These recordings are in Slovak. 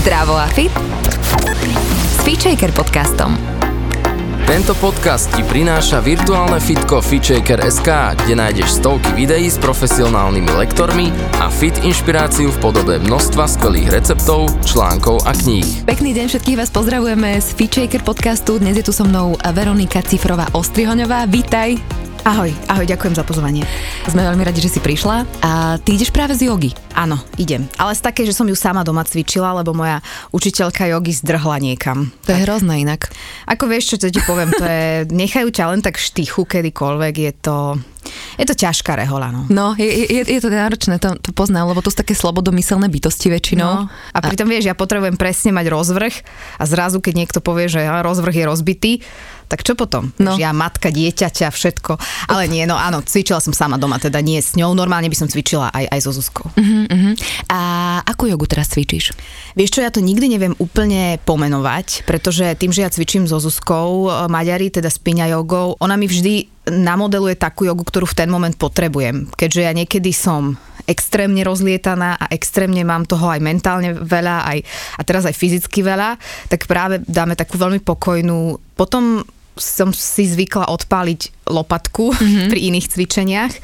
Zdravo a fit s Feature podcastom. Tento podcast ti prináša virtuálne fitko FitShaker.sk, kde nájdeš stovky videí s profesionálnymi lektormi a fit inšpiráciu v podobe množstva skvelých receptov, článkov a kníh. Pekný deň, všetkých vás pozdravujeme z FitShaker podcastu. Dnes je tu so mnou Veronika Cifrová Ostrihoňová. Vítaj. Ahoj, ahoj, ďakujem za pozvanie. Sme veľmi radi, že si prišla. A ty ideš práve z jogy. Áno, idem. Ale z také, že som ju sama doma cvičila, lebo moja učiteľka jogy zdrhla niekam. To tak. je hrozné inak. Ako vieš, čo to ti poviem, to je, nechajú ťa len tak štychu kedykoľvek, je to, je to ťažká rehola, no. No, je, je, je to náročné, to, to poznám, lebo to sú také slobodomyselné bytosti väčšinou. No, a pritom a... vieš, ja potrebujem presne mať rozvrh a zrazu, keď niekto povie, že rozvrh je rozbitý, tak čo potom? No. Ja matka, dieťaťa, všetko. Ale nie, no áno, cvičila som sama doma, teda nie s ňou. Normálne by som cvičila aj, aj so Zuzkou. Uh-huh, uh-huh. A akú jogu teraz cvičíš? Vieš čo, ja to nikdy neviem úplne pomenovať, pretože tým, že ja cvičím so Zuzkou, e, Maďari, teda spíňa jogou, ona mi vždy namodeluje takú jogu, ktorú v ten moment potrebujem. Keďže ja niekedy som extrémne rozlietaná a extrémne mám toho aj mentálne veľa, aj, a teraz aj fyzicky veľa, tak práve dáme takú veľmi pokojnú, potom som si zvykla odpáliť lopatku mm-hmm. pri iných cvičeniach,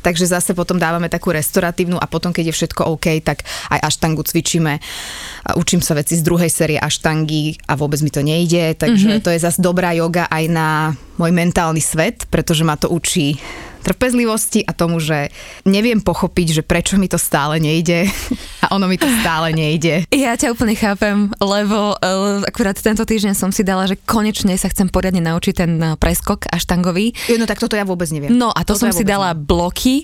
takže zase potom dávame takú restoratívnu a potom, keď je všetko OK, tak aj aštangu cvičíme. Učím sa veci z druhej série aštangy a vôbec mi to nejde, takže mm-hmm. to je zase dobrá yoga aj na môj mentálny svet, pretože ma to učí trpezlivosti a tomu, že neviem pochopiť, že prečo mi to stále nejde a ono mi to stále nejde. Ja ťa úplne chápem, lebo uh, akurát tento týždeň som si dala, že konečne sa chcem poriadne naučiť ten uh, preskok aštangový. No tak toto ja vôbec neviem. No a to toto som ja si dala neviem. bloky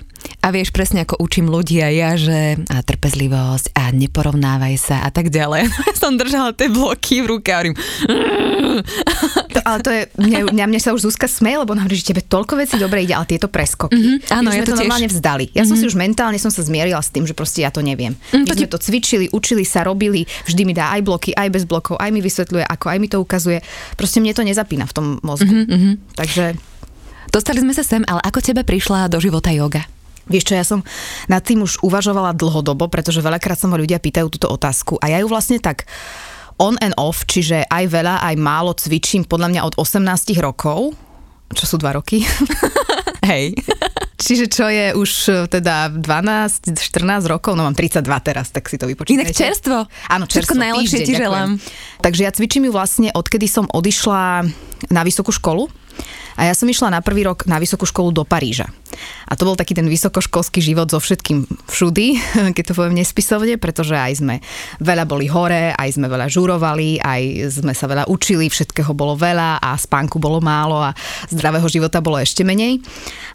a vieš presne ako učím ľudí a ja, že a trpezlivosť a neporovnávaj sa a tak ďalej. som držala tie bloky v ruke a hovorím to, ale to je, mňa, mňa, mňa sa už Zuzka smeje, lebo hovorí, že tebe toľko vecí dobre ide, ale tieto preskoky. Mm-hmm, áno, ja to, to normálne vzdali. Ja mm-hmm. som si mhm. už mentálne som sa zmierila s tým, že proste ja to neviem. Mm-hmm. My sme to cvičili, učili sa, robili, vždy mi dá aj bloky, aj bez blokov, aj mi vysvetľuje, ako aj mi to ukazuje. Proste mne to nezapína v tom mozgu. Mm-hmm. Takže... Dostali sme sa sem, ale ako tebe prišla do života yoga? Vieš čo, ja som nad tým už uvažovala dlhodobo, pretože veľakrát sa ma ľudia pýtajú túto otázku a ja ju vlastne tak on and off, čiže aj veľa, aj málo cvičím podľa mňa od 18 rokov, čo sú dva roky. Hej. Čiže čo je už e, teda 12, 14 rokov, no mám 32 teraz, tak si to vypočítajte. Inak čerstvo. Áno, čerstvo. Všetko najlepšie ti želám. Takže ja cvičím ju vlastne odkedy som odišla na vysokú školu a ja som išla na prvý rok na vysokú školu do Paríža. A to bol taký ten vysokoškolský život so všetkým všudy, keď to poviem nespisovne, pretože aj sme veľa boli hore, aj sme veľa žurovali, aj sme sa veľa učili, všetkého bolo veľa a spánku bolo málo a zdravého života bolo ešte menej.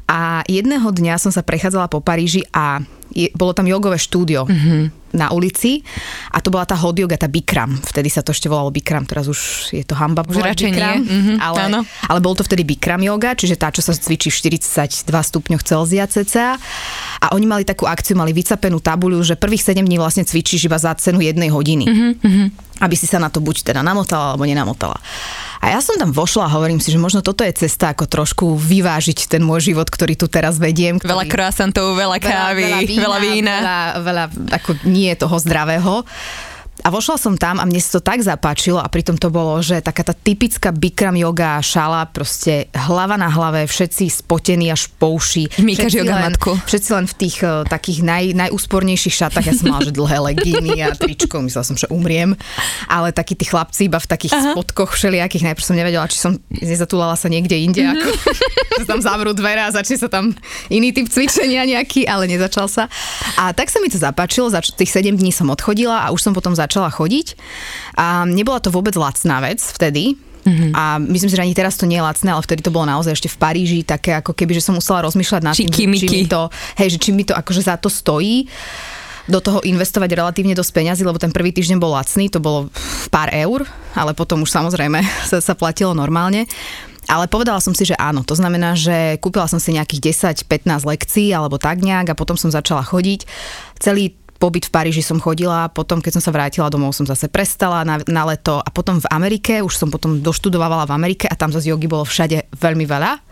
A jedného dňa som sa prechádzala po Paríži a je, bolo tam jogové štúdio mm-hmm. Na ulici a to bola tá hot yoga, tá Bikram. Vtedy sa to ešte volalo Bikram, teraz už je to hamba. Už radšej Bikram, nie. Mm-hmm, ale, ale bol to vtedy Bikram yoga, čiže tá, čo sa cvičí v 42 stupňoch Celzia cca. A oni mali takú akciu, mali vycapenú tabuľu, že prvých 7 dní vlastne cvičíš iba za cenu jednej hodiny. Mm-hmm. Aby si sa na to buď teda namotala, alebo nenamotala. A ja som tam vošla a hovorím si, že možno toto je cesta, ako trošku vyvážiť ten môj život, ktorý tu teraz vediem. Ktorý... Veľa krásantov, veľa kávy, veľa, veľa vína. Veľa, vína. veľa, veľa ako nie je toho zdravého. A vošla som tam a mne sa to tak zapáčilo a pritom to bolo, že taká tá typická Bikram yoga šala, proste hlava na hlave, všetci spotení až po uši. Všetci len, matku. všetci len v tých uh, takých naj, najúspornejších šatách. Ja som mala, že dlhé legíny a tričko, myslela som, že umriem. Ale takí tí chlapci iba v takých Aha. spodkoch všelijakých. Najprv som nevedela, či som nezatulala sa niekde inde, mm-hmm. ako že tam zavrú dvere a začne sa tam iný typ cvičenia nejaký, ale nezačal sa. A tak sa mi to zapáčilo, za tých 7 dní som odchodila a už som potom začala začala chodiť. A nebola to vôbec lacná vec vtedy, Mm-hmm. A myslím si, že ani teraz to nie je lacné, ale vtedy to bolo naozaj ešte v Paríži také ako keby, že som musela rozmýšľať nad tým, či mi to, hej, že či mi to akože za to stojí do toho investovať relatívne dosť peňazí, lebo ten prvý týždeň bol lacný, to bolo pár eur, ale potom už samozrejme sa, sa platilo normálne. Ale povedala som si, že áno. To znamená, že kúpila som si nejakých 10-15 lekcií alebo tak nejak a potom som začala chodiť. Celý pobyt v Paríži som chodila, potom keď som sa vrátila domov som zase prestala na, na leto. A potom v Amerike, už som potom doštudovala v Amerike a tam zase jogy bolo všade veľmi veľa.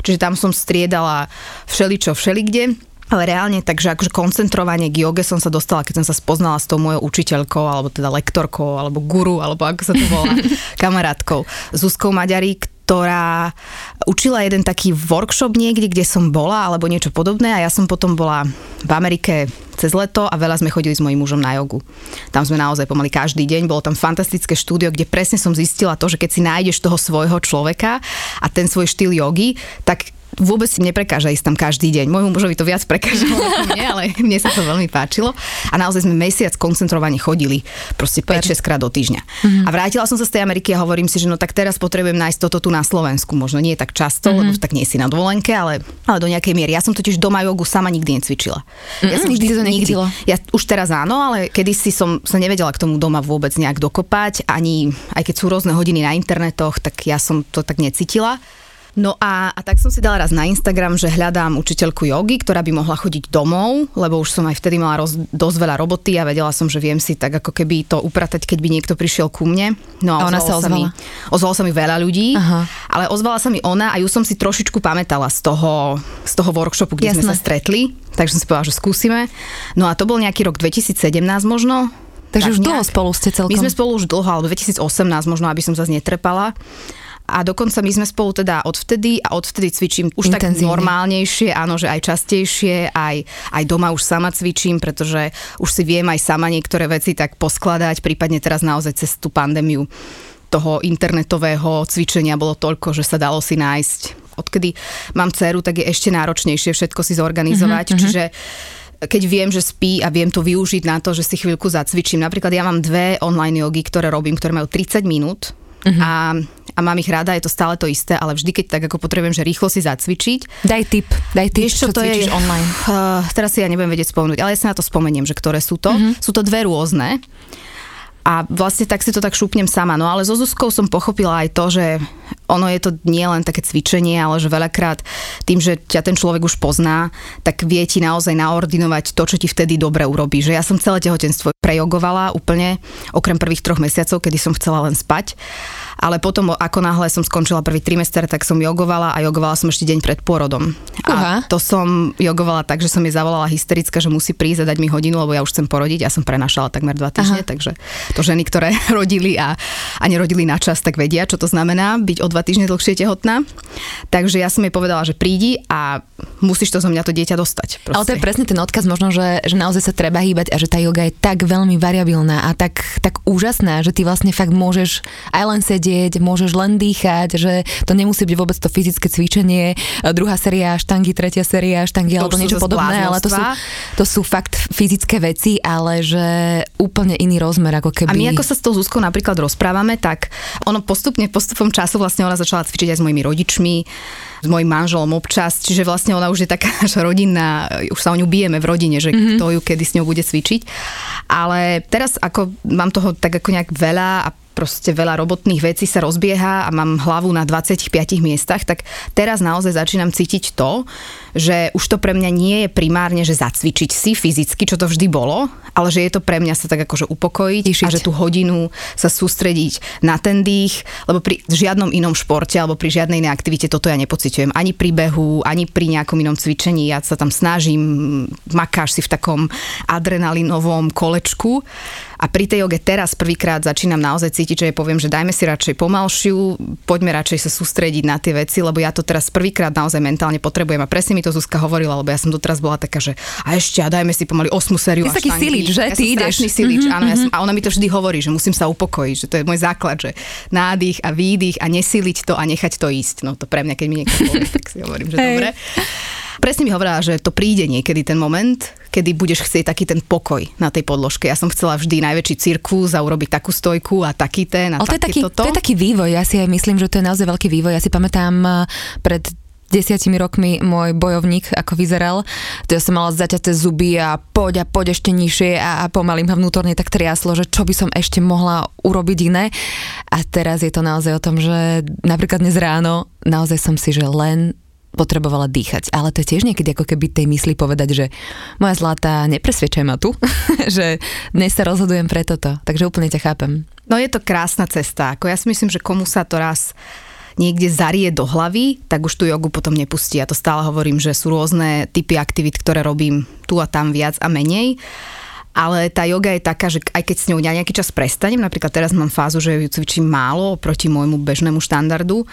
Čiže tam som striedala všeličo, všelikde. Ale reálne, takže akože koncentrovanie k joge som sa dostala, keď som sa spoznala s tou mojou učiteľkou, alebo teda lektorkou, alebo guru, alebo ako sa to volá, kamarátkou, Zuzkou Maďarí, ktorá učila jeden taký workshop niekde, kde som bola, alebo niečo podobné a ja som potom bola v Amerike cez leto a veľa sme chodili s mojím mužom na jogu. Tam sme naozaj pomaly každý deň, bolo tam fantastické štúdio, kde presne som zistila to, že keď si nájdeš toho svojho človeka a ten svoj štýl jogy, tak vôbec si neprekáža ísť tam každý deň. Môjmu mužovi to viac prekážalo ako mne, ale mne sa to veľmi páčilo. A naozaj sme mesiac koncentrovane chodili, proste 5-6 krát do týždňa. Mm-hmm. A vrátila som sa z tej Ameriky a hovorím si, že no tak teraz potrebujem nájsť toto tu na Slovensku. Možno nie tak často, mm-hmm. lebo tak nie si na dovolenke, ale, ale do nejakej miery. Ja som totiž doma jogu sama nikdy necvičila. Mm-hmm. Ja som nikdy to nechytilo. Ja už teraz áno, ale kedysi som sa nevedela k tomu doma vôbec nejak dokopať, ani aj keď sú rôzne hodiny na internetoch, tak ja som to tak necítila. No a, a tak som si dala raz na Instagram, že hľadám učiteľku jogy, ktorá by mohla chodiť domov, lebo už som aj vtedy mala roz, dosť veľa roboty a vedela som, že viem si tak ako keby to upratať, keď by niekto prišiel ku mne. No a, a ona sa ozvala? Sa mi, ozvala sa mi veľa ľudí, Aha. ale ozvala sa mi ona a ju som si trošičku pamätala z toho, z toho workshopu, kde Jasne. sme sa stretli, takže som si povedala, že skúsime. No a to bol nejaký rok 2017 možno, Takže tak už nejak. dlho spolu ste celkom. My sme spolu už dlho, alebo 2018 možno, aby som zase netrepala a dokonca my sme spolu teda odvtedy a odvtedy cvičím už tak normálnejšie, áno, že aj častejšie, aj, aj doma už sama cvičím, pretože už si viem aj sama niektoré veci tak poskladať, prípadne teraz naozaj cez tú pandémiu toho internetového cvičenia bolo toľko, že sa dalo si nájsť. Odkedy mám dceru, tak je ešte náročnejšie všetko si zorganizovať, mm-hmm. čiže keď viem, že spí a viem to využiť na to, že si chvíľku zacvičím. Napríklad ja mám dve online jogy, ktoré robím, ktoré majú 30 minút uh-huh. a a mám ich rada, je to stále to isté, ale vždy, keď tak ako potrebujem, že rýchlo si zacvičiť. Daj tip, daj tip, Vieš, čo, čo to je online. Uh, teraz si ja nebudem vedieť spomenúť, ale ja si na to spomeniem, že ktoré sú to. Uh-huh. Sú to dve rôzne. A vlastne tak si to tak šupnem sama. No ale so Zuzkou som pochopila aj to, že ono je to nie len také cvičenie, ale že veľakrát tým, že ťa ten človek už pozná, tak vie ti naozaj naordinovať to, čo ti vtedy dobre urobí. Že ja som celé tehotenstvo prejogovala úplne, okrem prvých troch mesiacov, kedy som chcela len spať ale potom, ako náhle som skončila prvý trimester, tak som jogovala a jogovala som ešte deň pred pôrodom. A to som jogovala tak, že som jej zavolala hysterická, že musí prísť a dať mi hodinu, lebo ja už chcem porodiť. Ja som prenašala takmer dva týždne, Aha. takže to ženy, ktoré rodili a, a nerodili na čas, tak vedia, čo to znamená byť o dva týždne dlhšie tehotná. Takže ja som jej povedala, že prídi a musíš to zo mňa to dieťa dostať. Proste. Ale to je presne ten odkaz možno, že, že naozaj sa treba hýbať a že tá yoga je tak veľmi variabilná a tak, tak úžasná, že ty vlastne fakt môžeš aj len sedieť sedieť, môžeš len dýchať, že to nemusí byť vôbec to fyzické cvičenie, druhá séria štangy, tretia séria štangy to alebo niečo podobné, ale to sú, to sú fakt fyzické veci, ale že úplne iný rozmer ako keby. A my ako sa s tou Zuzkou napríklad rozprávame, tak ono postupne, postupom času vlastne ona začala cvičiť aj s mojimi rodičmi, s mojim manželom občas, čiže vlastne ona už je taká naša rodinná, už sa o ňu bijeme v rodine, že mm-hmm. kto ju kedy s ňou bude cvičiť. Ale teraz ako mám toho tak ako nejak veľa a proste veľa robotných vecí sa rozbieha a mám hlavu na 25 miestach, tak teraz naozaj začínam cítiť to, že už to pre mňa nie je primárne, že zacvičiť si fyzicky, čo to vždy bolo, ale že je to pre mňa sa tak akože upokojiť Tišiť. a že tú hodinu sa sústrediť na ten dých, lebo pri žiadnom inom športe alebo pri žiadnej inej aktivite toto ja nepociťujem. Ani pri behu, ani pri nejakom inom cvičení. Ja sa tam snažím, makáš si v takom adrenalinovom kolečku a pri tej joge teraz prvýkrát začínam naozaj cítiť, že poviem, že dajme si radšej pomalšiu, poďme radšej sa sústrediť na tie veci, lebo ja to teraz prvýkrát naozaj mentálne potrebujem. A presne mi to Zuzka hovorila, lebo ja som doteraz bola taká, že a ešte a dajme si pomaly osmu sériu. Ty taký silič, že? Ja Ty ideš. Silič, mm-hmm. áno, ja som, a ona mi to vždy hovorí, že musím sa upokojiť, že to je môj základ, že nádych a výdych a nesiliť to a nechať to ísť. No to pre mňa, keď mi niekto povie, tak si hovorím, že hey. dobre. Presne mi hovorila, že to príde niekedy ten moment, kedy budeš chcieť taký ten pokoj na tej podložke. Ja som chcela vždy najväčší cirkus a urobiť takú stojku a taký ten a Ale to je, taký, toto. to je taký vývoj, ja si aj myslím, že to je naozaj veľký vývoj. Ja si pamätám eh, pred desiatimi rokmi môj bojovník, ako vyzeral. To ja som mala zaťaté zuby a poď a poď ešte nižšie a, a pomaly ma vnútorne tak triaslo, že čo by som ešte mohla urobiť iné. A teraz je to naozaj o tom, že napríklad dnes ráno naozaj som si, že len potrebovala dýchať. Ale to je tiež niekedy ako keby tej mysli povedať, že moja zlatá, nepresvedčaj ma tu, že dnes sa rozhodujem pre toto. Takže úplne ťa chápem. No je to krásna cesta. Ako ja si myslím, že komu sa to raz niekde zarie do hlavy, tak už tú jogu potom nepustí. Ja to stále hovorím, že sú rôzne typy aktivít, ktoré robím tu a tam viac a menej ale tá yoga je taká, že aj keď s ňou ja nejaký čas prestanem, napríklad teraz mám fázu, že ju cvičím málo proti môjmu bežnému štandardu,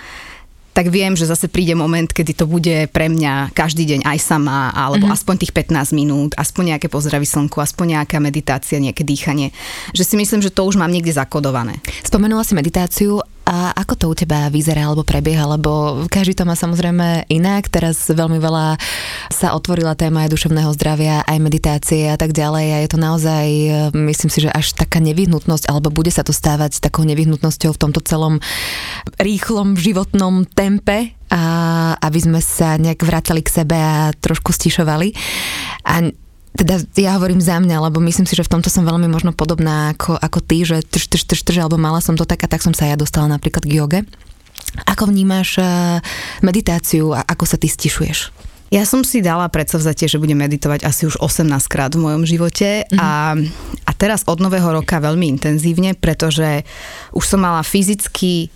tak viem, že zase príde moment, kedy to bude pre mňa každý deň aj sama, alebo mm-hmm. aspoň tých 15 minút, aspoň nejaké pozdravy slnku, aspoň nejaká meditácia, nejaké dýchanie. Že si myslím, že to už mám niekde zakodované. Spomenula si meditáciu a ako to u teba vyzerá alebo prebieha, lebo každý to má samozrejme inak. Teraz veľmi veľa sa otvorila téma aj duševného zdravia, aj meditácie a tak ďalej a je to naozaj, myslím si, že až taká nevyhnutnosť, alebo bude sa to stávať takou nevyhnutnosťou v tomto celom rýchlom životnom tempe, a aby sme sa nejak vrátali k sebe a trošku stišovali. A teda ja hovorím za mňa, lebo myslím si, že v tomto som veľmi možno podobná ako, ako ty, že trž, trž, trž, trž, alebo mala som to tak a tak som sa ja dostala napríklad k joge. Ako vnímaš uh, meditáciu a ako sa ty stišuješ? Ja som si dala predsavzatie, že budem meditovať asi už 18 krát v mojom živote mm-hmm. a, a teraz od nového roka veľmi intenzívne, pretože už som mala fyzický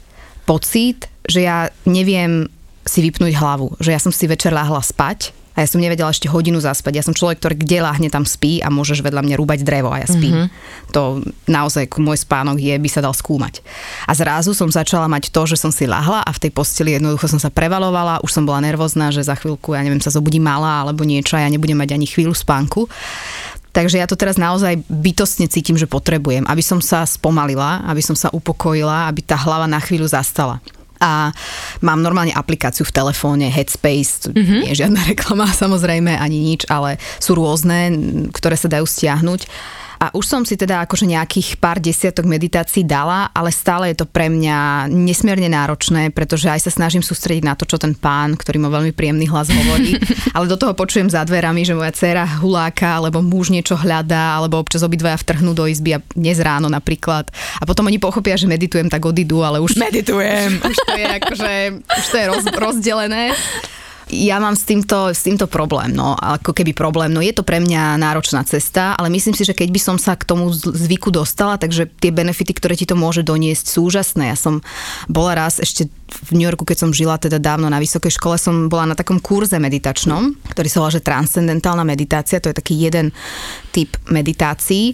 pocit, že ja neviem si vypnúť hlavu, že ja som si večer láhla spať a ja som nevedela ešte hodinu zaspať. Ja som človek, ktorý kde láhne tam spí a môžeš vedľa mňa rúbať drevo a ja spím. Mm-hmm. To naozaj môj spánok je, by sa dal skúmať. A zrazu som začala mať to, že som si lahla a v tej posteli jednoducho som sa prevalovala, už som bola nervózna, že za chvíľku, ja neviem, sa zobudí malá alebo niečo a ja nebudem mať ani chvíľu spánku. Takže ja to teraz naozaj bytostne cítim, že potrebujem, aby som sa spomalila, aby som sa upokojila, aby tá hlava na chvíľu zastala a mám normálne aplikáciu v telefóne Headspace, mm-hmm. nie je žiadna reklama samozrejme ani nič, ale sú rôzne, ktoré sa dajú stiahnuť a už som si teda akože nejakých pár desiatok meditácií dala, ale stále je to pre mňa nesmierne náročné, pretože aj sa snažím sústrediť na to, čo ten pán, ktorý má veľmi príjemný hlas hovorí, ale do toho počujem za dverami, že moja dcéra huláka, alebo muž niečo hľadá, alebo občas obidvaja vtrhnú do izby a dnes ráno napríklad. A potom oni pochopia, že meditujem, tak odídu, ale už meditujem. Už to je akože, už to je roz, rozdelené ja mám s týmto, s týmto problém, no, ako keby problém. No je to pre mňa náročná cesta, ale myslím si, že keď by som sa k tomu zvyku dostala, takže tie benefity, ktoré ti to môže doniesť, sú úžasné. Ja som bola raz ešte v New Yorku, keď som žila teda dávno na vysokej škole, som bola na takom kurze meditačnom, ktorý sa volá, že transcendentálna meditácia, to je taký jeden typ meditácií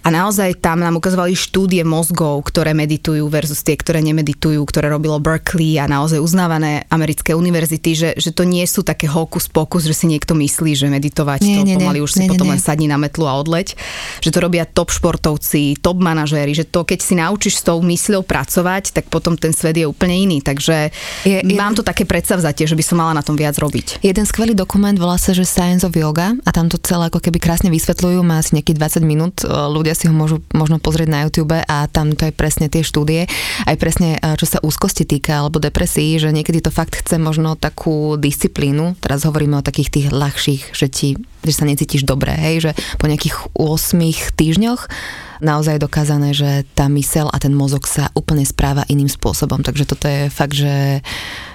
a naozaj tam nám ukazovali štúdie mozgov, ktoré meditujú versus tie, ktoré nemeditujú, ktoré robilo Berkeley a naozaj uznávané americké univerzity, že, že to nie sú také hokus pokus, že si niekto myslí, že meditovať nie, to nie, pomaly nie, už si nie, potom nie. len sadni na metlu a odleť. Že to robia top športovci, top manažéri, že to keď si naučíš s tou mysľou pracovať, tak potom ten svet je úplne iný. Takže je, je, mám to také predsavzatie, že by som mala na tom viac robiť. Jeden skvelý dokument volá sa, že Science of Yoga a tam to celé ako keby krásne vysvetľujú, má asi nejakých 20 minút, ľudia ľudia si ho môžu možno pozrieť na YouTube a tam to je presne tie štúdie, aj presne čo sa úzkosti týka alebo depresí, že niekedy to fakt chce možno takú disciplínu, teraz hovoríme o takých tých ľahších, že ti že sa necítiš dobre, hej, že po nejakých 8 týždňoch naozaj dokázané, že tá mysel a ten mozog sa úplne správa iným spôsobom, takže toto je fakt, že,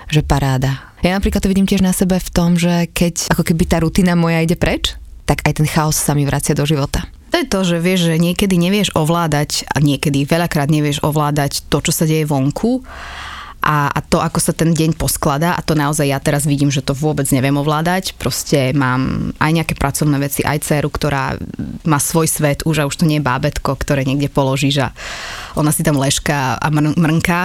že paráda. Ja napríklad to vidím tiež na sebe v tom, že keď ako keby tá rutina moja ide preč, tak aj ten chaos sa mi vracia do života. To je to, že vieš, že niekedy nevieš ovládať a niekedy veľakrát nevieš ovládať to, čo sa deje vonku a, a to, ako sa ten deň poskladá a to naozaj ja teraz vidím, že to vôbec neviem ovládať. Proste mám aj nejaké pracovné veci, aj dceru, ktorá má svoj svet už a už to nie je bábetko, ktoré niekde položíš a ona si tam lešká a mr- mrnká.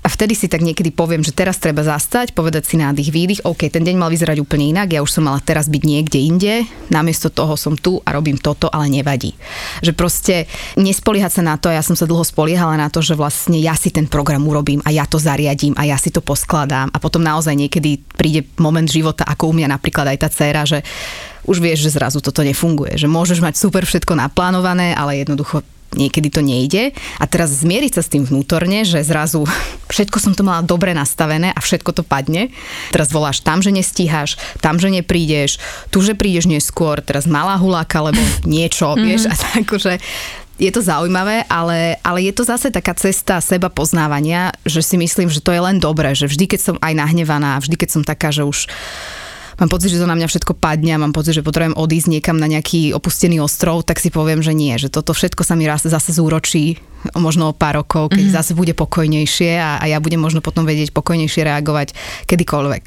A vtedy si tak niekedy poviem, že teraz treba zastať, povedať si nádych, výdych, OK, ten deň mal vyzerať úplne inak, ja už som mala teraz byť niekde inde, namiesto toho som tu a robím toto, ale nevadí. Že proste nespoliehať sa na to, ja som sa dlho spoliehala na to, že vlastne ja si ten program urobím a ja to zariadím a ja si to poskladám a potom naozaj niekedy príde moment života, ako u mňa napríklad aj tá dcéra, že už vieš, že zrazu toto nefunguje, že môžeš mať super všetko naplánované, ale jednoducho niekedy to nejde a teraz zmieriť sa s tým vnútorne, že zrazu všetko som to mala dobre nastavené a všetko to padne. Teraz voláš tam, že nestíhaš, tam, že neprídeš, tu, že prídeš neskôr, teraz malá huláka, alebo niečo, mm-hmm. vieš, a tak, že je to zaujímavé, ale, ale je to zase taká cesta seba poznávania, že si myslím, že to je len dobré, že vždy, keď som aj nahnevaná, vždy, keď som taká, že už mám pocit, že to na mňa všetko padne a mám pocit, že potrebujem odísť niekam na nejaký opustený ostrov, tak si poviem, že nie, že toto všetko sa mi raz zase zúročí možno o pár rokov, keď mm-hmm. zase bude pokojnejšie a, a ja budem možno potom vedieť pokojnejšie reagovať kedykoľvek.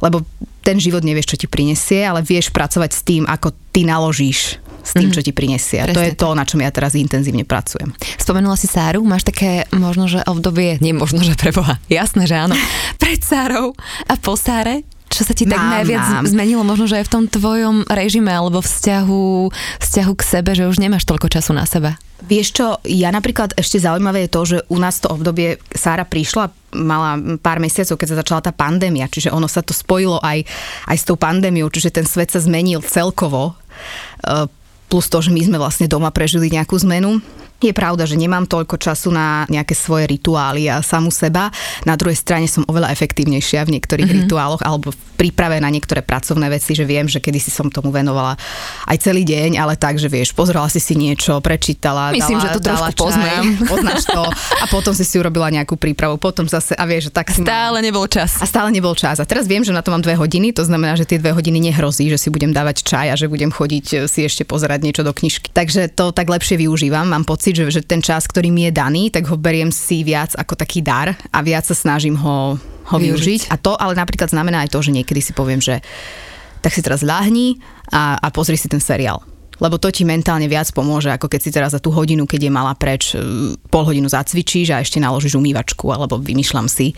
Lebo ten život nevieš, čo ti prinesie, ale vieš pracovať s tým, ako ty naložíš s tým, mm-hmm. čo ti prinesie. A to je to, na čom ja teraz intenzívne pracujem. Spomenula si Sáru, máš také možno, že obdobie, nie možno, že preboha, jasné, že áno, pred Sárou a po Sáre? Čo sa ti tak mám, najviac mám. zmenilo možno, že aj v tom tvojom režime alebo vzťahu, vzťahu k sebe, že už nemáš toľko času na seba? Vieš čo, ja napríklad ešte zaujímavé je to, že u nás to obdobie Sára prišla, mala pár mesiacov, keď sa začala tá pandémia, čiže ono sa to spojilo aj, aj s tou pandémiou, čiže ten svet sa zmenil celkovo e, plus to, že my sme vlastne doma prežili nejakú zmenu. Je pravda, že nemám toľko času na nejaké svoje rituály a samu seba. Na druhej strane som oveľa efektívnejšia v niektorých mm-hmm. rituáloch alebo v príprave na niektoré pracovné veci, že viem, že kedy si som tomu venovala aj celý deň, ale tak, že vieš, pozrela si si niečo, prečítala, Myslím, dala, že to trošku čaj, poznám. Poznáš to a potom si si urobila nejakú prípravu, potom zase a vieš, že tak si Stále mal... nebol čas. A stále nebol čas. A teraz viem, že na to mám dve hodiny, to znamená, že tie dve hodiny nehrozí, že si budem dávať čaj a že budem chodiť si ešte pozerať niečo do knižky. Takže to tak lepšie využívam. Mám pocit, pocit, že, že ten čas, ktorý mi je daný, tak ho beriem si viac ako taký dar a viac sa snažím ho, ho využiť. využiť. A to ale napríklad znamená aj to, že niekedy si poviem, že tak si teraz ľahni a, a pozri si ten seriál lebo to ti mentálne viac pomôže, ako keď si teraz za tú hodinu, keď je mala preč, e, pol hodinu zacvičíš a ešte naložíš umývačku, alebo vymýšľam si.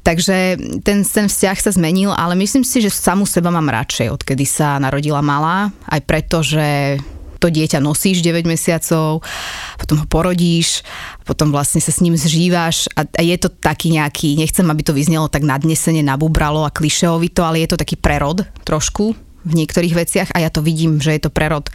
Takže ten, ten vzťah sa zmenil, ale myslím si, že samú seba mám radšej, odkedy sa narodila malá, aj preto, že to dieťa nosíš 9 mesiacov, potom ho porodíš, potom vlastne sa s ním zžívaš a, a je to taký nejaký, nechcem, aby to vyznelo tak nadnesene, nabubralo a klišeovito, ale je to taký prerod trošku v niektorých veciach a ja to vidím, že je to prerod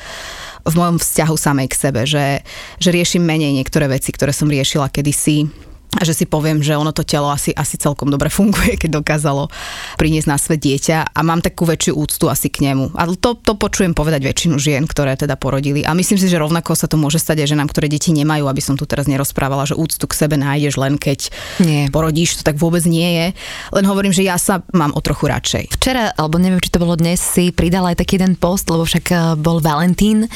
v mojom vzťahu samej k sebe, že, že riešim menej niektoré veci, ktoré som riešila kedysi a že si poviem, že ono to telo asi, asi celkom dobre funguje, keď dokázalo priniesť na svet dieťa a mám takú väčšiu úctu asi k nemu. A to, to počujem povedať väčšinu žien, ktoré teda porodili. A myslím si, že rovnako sa to môže stať aj ženám, ktoré deti nemajú, aby som tu teraz nerozprávala, že úctu k sebe nájdeš len keď nie. porodíš, to tak vôbec nie je. Len hovorím, že ja sa mám o trochu radšej. Včera, alebo neviem, či to bolo dnes, si pridala aj taký jeden post, lebo však eh, bol Valentín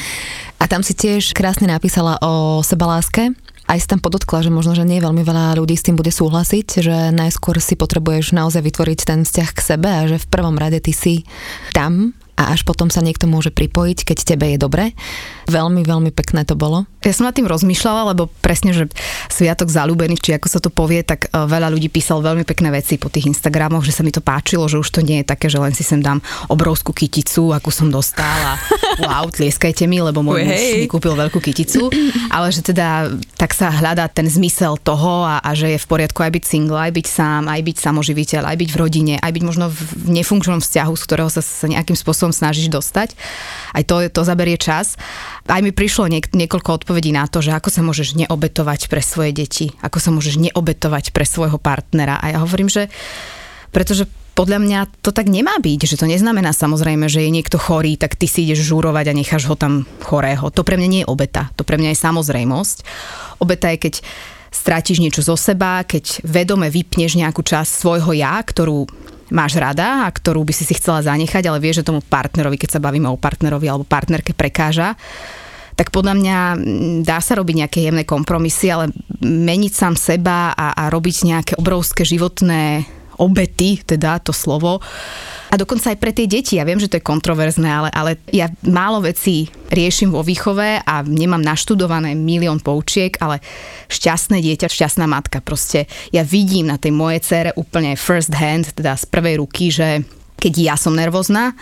a tam si tiež krásne napísala o sebaláske aj si tam podotkla, že možno, že nie veľmi veľa ľudí s tým bude súhlasiť, že najskôr si potrebuješ naozaj vytvoriť ten vzťah k sebe a že v prvom rade ty si tam a až potom sa niekto môže pripojiť, keď tebe je dobre. Veľmi, veľmi pekné to bolo. Ja som nad tým rozmýšľala, lebo presne, že Sviatok zalúbených, či ako sa to povie, tak e, veľa ľudí písal veľmi pekné veci po tých Instagramoch, že sa mi to páčilo, že už to nie je také, že len si sem dám obrovskú kyticu, akú som dostala. Wow, tlieskajte mi, lebo môj muž mi kúpil veľkú kyticu. Ale že teda tak sa hľadá ten zmysel toho a, a že je v poriadku aj byť single, aj byť sám, aj byť samoživiteľ, aj byť v rodine, aj byť možno v nefunkčnom vzťahu, z ktorého sa, sa nejakým spôsobom snažíš dostať. Aj to, to zaberie čas. Aj mi prišlo niek- niekoľko odpovedí na to, že ako sa môžeš neobetovať pre svoje deti, ako sa môžeš neobetovať pre svojho partnera. A ja hovorím, že pretože podľa mňa to tak nemá byť, že to neznamená samozrejme, že je niekto chorý, tak ty si ideš žúrovať a necháš ho tam chorého. To pre mňa nie je obeta, to pre mňa je samozrejmosť. Obeta je, keď strátiš niečo zo seba, keď vedome vypneš nejakú časť svojho ja, ktorú máš rada a ktorú by si si chcela zanechať, ale vieš, že tomu partnerovi, keď sa bavíme o partnerovi alebo partnerke prekáža, tak podľa mňa dá sa robiť nejaké jemné kompromisy, ale meniť sám seba a, a robiť nejaké obrovské životné obety, teda to slovo, a dokonca aj pre tie deti. Ja viem, že to je kontroverzné, ale, ale ja málo vecí riešim vo výchove a nemám naštudované milión poučiek, ale šťastné dieťa, šťastná matka. Proste ja vidím na tej mojej cere úplne first hand, teda z prvej ruky, že keď ja som nervózna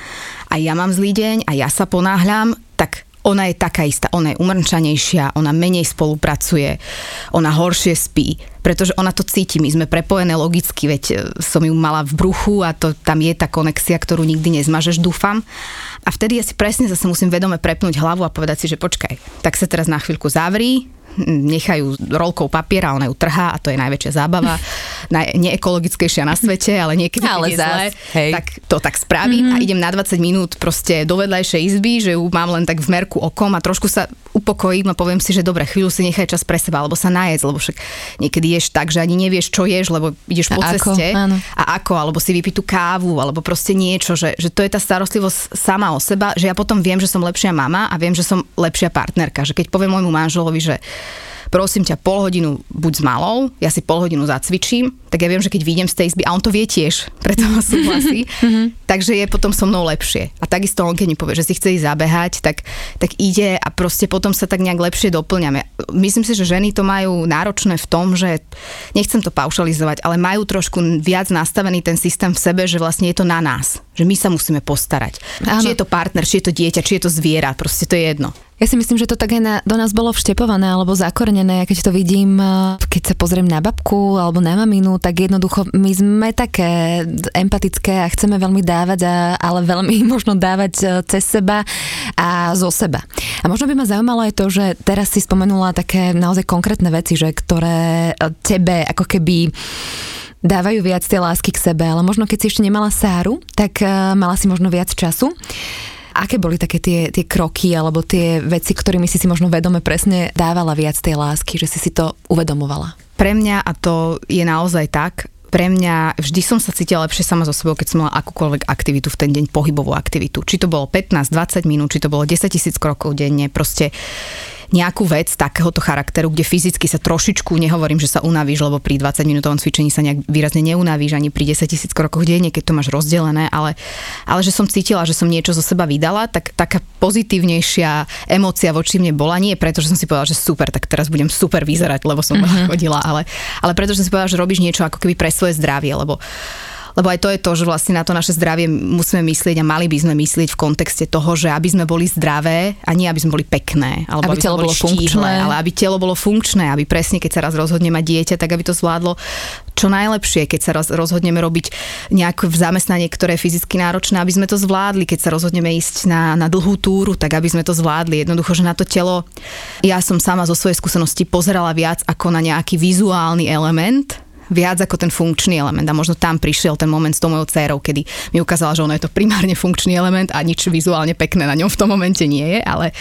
a ja mám zlý deň a ja sa ponáhľam, tak ona je taká istá, ona je umrčanejšia, ona menej spolupracuje, ona horšie spí, pretože ona to cíti, my sme prepojené logicky, veď e, som ju mala v bruchu a to, tam je tá konexia, ktorú nikdy nezmažeš, dúfam. A vtedy ja si presne zase musím vedome prepnúť hlavu a povedať si, že počkaj, tak sa teraz na chvíľku zavri, nechajú rolkou papiera, ona ju trhá a to je najväčšia zábava. Neekologickejšia na svete, ale niekedy, ale je zle, hej. tak to tak spravím mm-hmm. a idem na 20 minút proste do vedľajšej izby, že ju mám len tak v merku okom a trošku sa upokojím a poviem si, že dobre, chvíľu si nechaj čas pre seba, alebo sa najedz, lebo však niekedy ješ tak, že ani nevieš, čo ješ, lebo ideš po a ceste ako, a ako, alebo si vypiť tú kávu, alebo proste niečo, že, že to je tá starostlivosť sama o seba, že ja potom viem, že som lepšia mama a viem, že som lepšia partnerka, že keď poviem môjmu manželovi, že prosím ťa, pol hodinu buď s malou, ja si pol hodinu zacvičím, tak ja viem, že keď vyjdem z tej izby, a on to vie tiež, preto ma súhlasí, mhm. takže je potom so mnou lepšie. A takisto on, keď mi povie, že si chce ísť zabehať, tak, tak ide a proste potom sa tak nejak lepšie doplňame. Myslím si, že ženy to majú náročné v tom, že nechcem to paušalizovať, ale majú trošku viac nastavený ten systém v sebe, že vlastne je to na nás, že my sa musíme postarať. Áno. Či je to partner, či je to dieťa, či je to zviera, proste to je jedno. Ja si myslím, že to tak aj na, do nás bolo vštepované alebo zakorenené. Ja keď to vidím, eh, keď sa pozriem na babku alebo na maminu, tak jednoducho my sme také empatické a chceme veľmi dávať, a, ale veľmi možno dávať eh, cez seba a zo seba. A možno by ma zaujímalo aj to, že teraz si spomenula také naozaj konkrétne veci, že ktoré eh, tebe ako keby dávajú viac tej lásky k sebe, ale možno keď si ešte nemala Sáru, tak mala si možno viac času. Aké boli také tie, tie kroky alebo tie veci, ktorými si si možno vedome presne dávala viac tej lásky, že si si to uvedomovala? Pre mňa, a to je naozaj tak, pre mňa vždy som sa cítila lepšie sama so sebou, keď som mala akúkoľvek aktivitu v ten deň, pohybovú aktivitu. Či to bolo 15-20 minút, či to bolo 10 tisíc krokov denne, proste nejakú vec takéhoto charakteru, kde fyzicky sa trošičku, nehovorím, že sa unavíš, lebo pri 20 minútovom cvičení sa nejak výrazne neunavíš ani pri 10 tisíc krokoch denne, keď to máš rozdelené, ale, ale že som cítila, že som niečo zo seba vydala, tak taká pozitívnejšia emócia voči mne bola. Nie preto, že som si povedala, že super, tak teraz budem super vyzerať, lebo som mm-hmm. chodila, ale, ale preto, že som si povedala, že robíš niečo ako keby pre svoje zdravie, lebo lebo aj to je to, že vlastne na to naše zdravie musíme myslieť a mali by sme myslieť v kontexte toho, že aby sme boli zdravé a nie aby sme boli pekné, alebo aby, aby telo bolo funkčné, ale aby telo bolo funkčné, aby presne keď sa raz rozhodne mať dieťa, tak aby to zvládlo čo najlepšie, keď sa rozhodneme robiť nejaké zamestnanie, ktoré je fyzicky náročné, aby sme to zvládli, keď sa rozhodneme ísť na, na dlhú túru, tak aby sme to zvládli. Jednoducho, že na to telo, ja som sama zo svojej skúsenosti pozerala viac ako na nejaký vizuálny element, viac ako ten funkčný element. A možno tam prišiel ten moment s tou mojou dcerou, kedy mi ukázala, že ono je to primárne funkčný element a nič vizuálne pekné na ňom v tom momente nie je, ale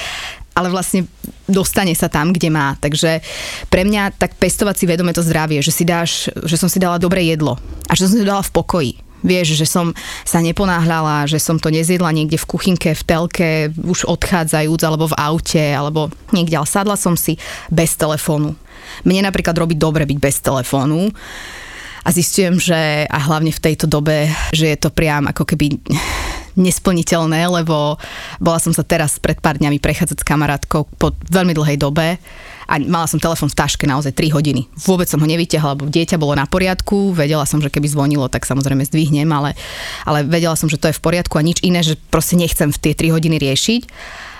ale vlastne dostane sa tam, kde má. Takže pre mňa tak pestovať si vedome to zdravie, že si dáš, že som si dala dobré jedlo a že som si to dala v pokoji. Vieš, že som sa neponáhľala, že som to nezjedla niekde v kuchynke, v telke, už odchádzajúc, alebo v aute, alebo niekde, ale sadla som si bez telefónu. Mne napríklad robí dobre byť bez telefónu a zistujem, že a hlavne v tejto dobe, že je to priam ako keby nesplniteľné, lebo bola som sa teraz pred pár dňami prechádzať s kamarátkou po veľmi dlhej dobe a mala som telefon v taške naozaj 3 hodiny. Vôbec som ho nevyťahla, lebo dieťa bolo na poriadku, vedela som, že keby zvonilo, tak samozrejme zdvihnem, ale, ale vedela som, že to je v poriadku a nič iné, že proste nechcem v tie 3 hodiny riešiť.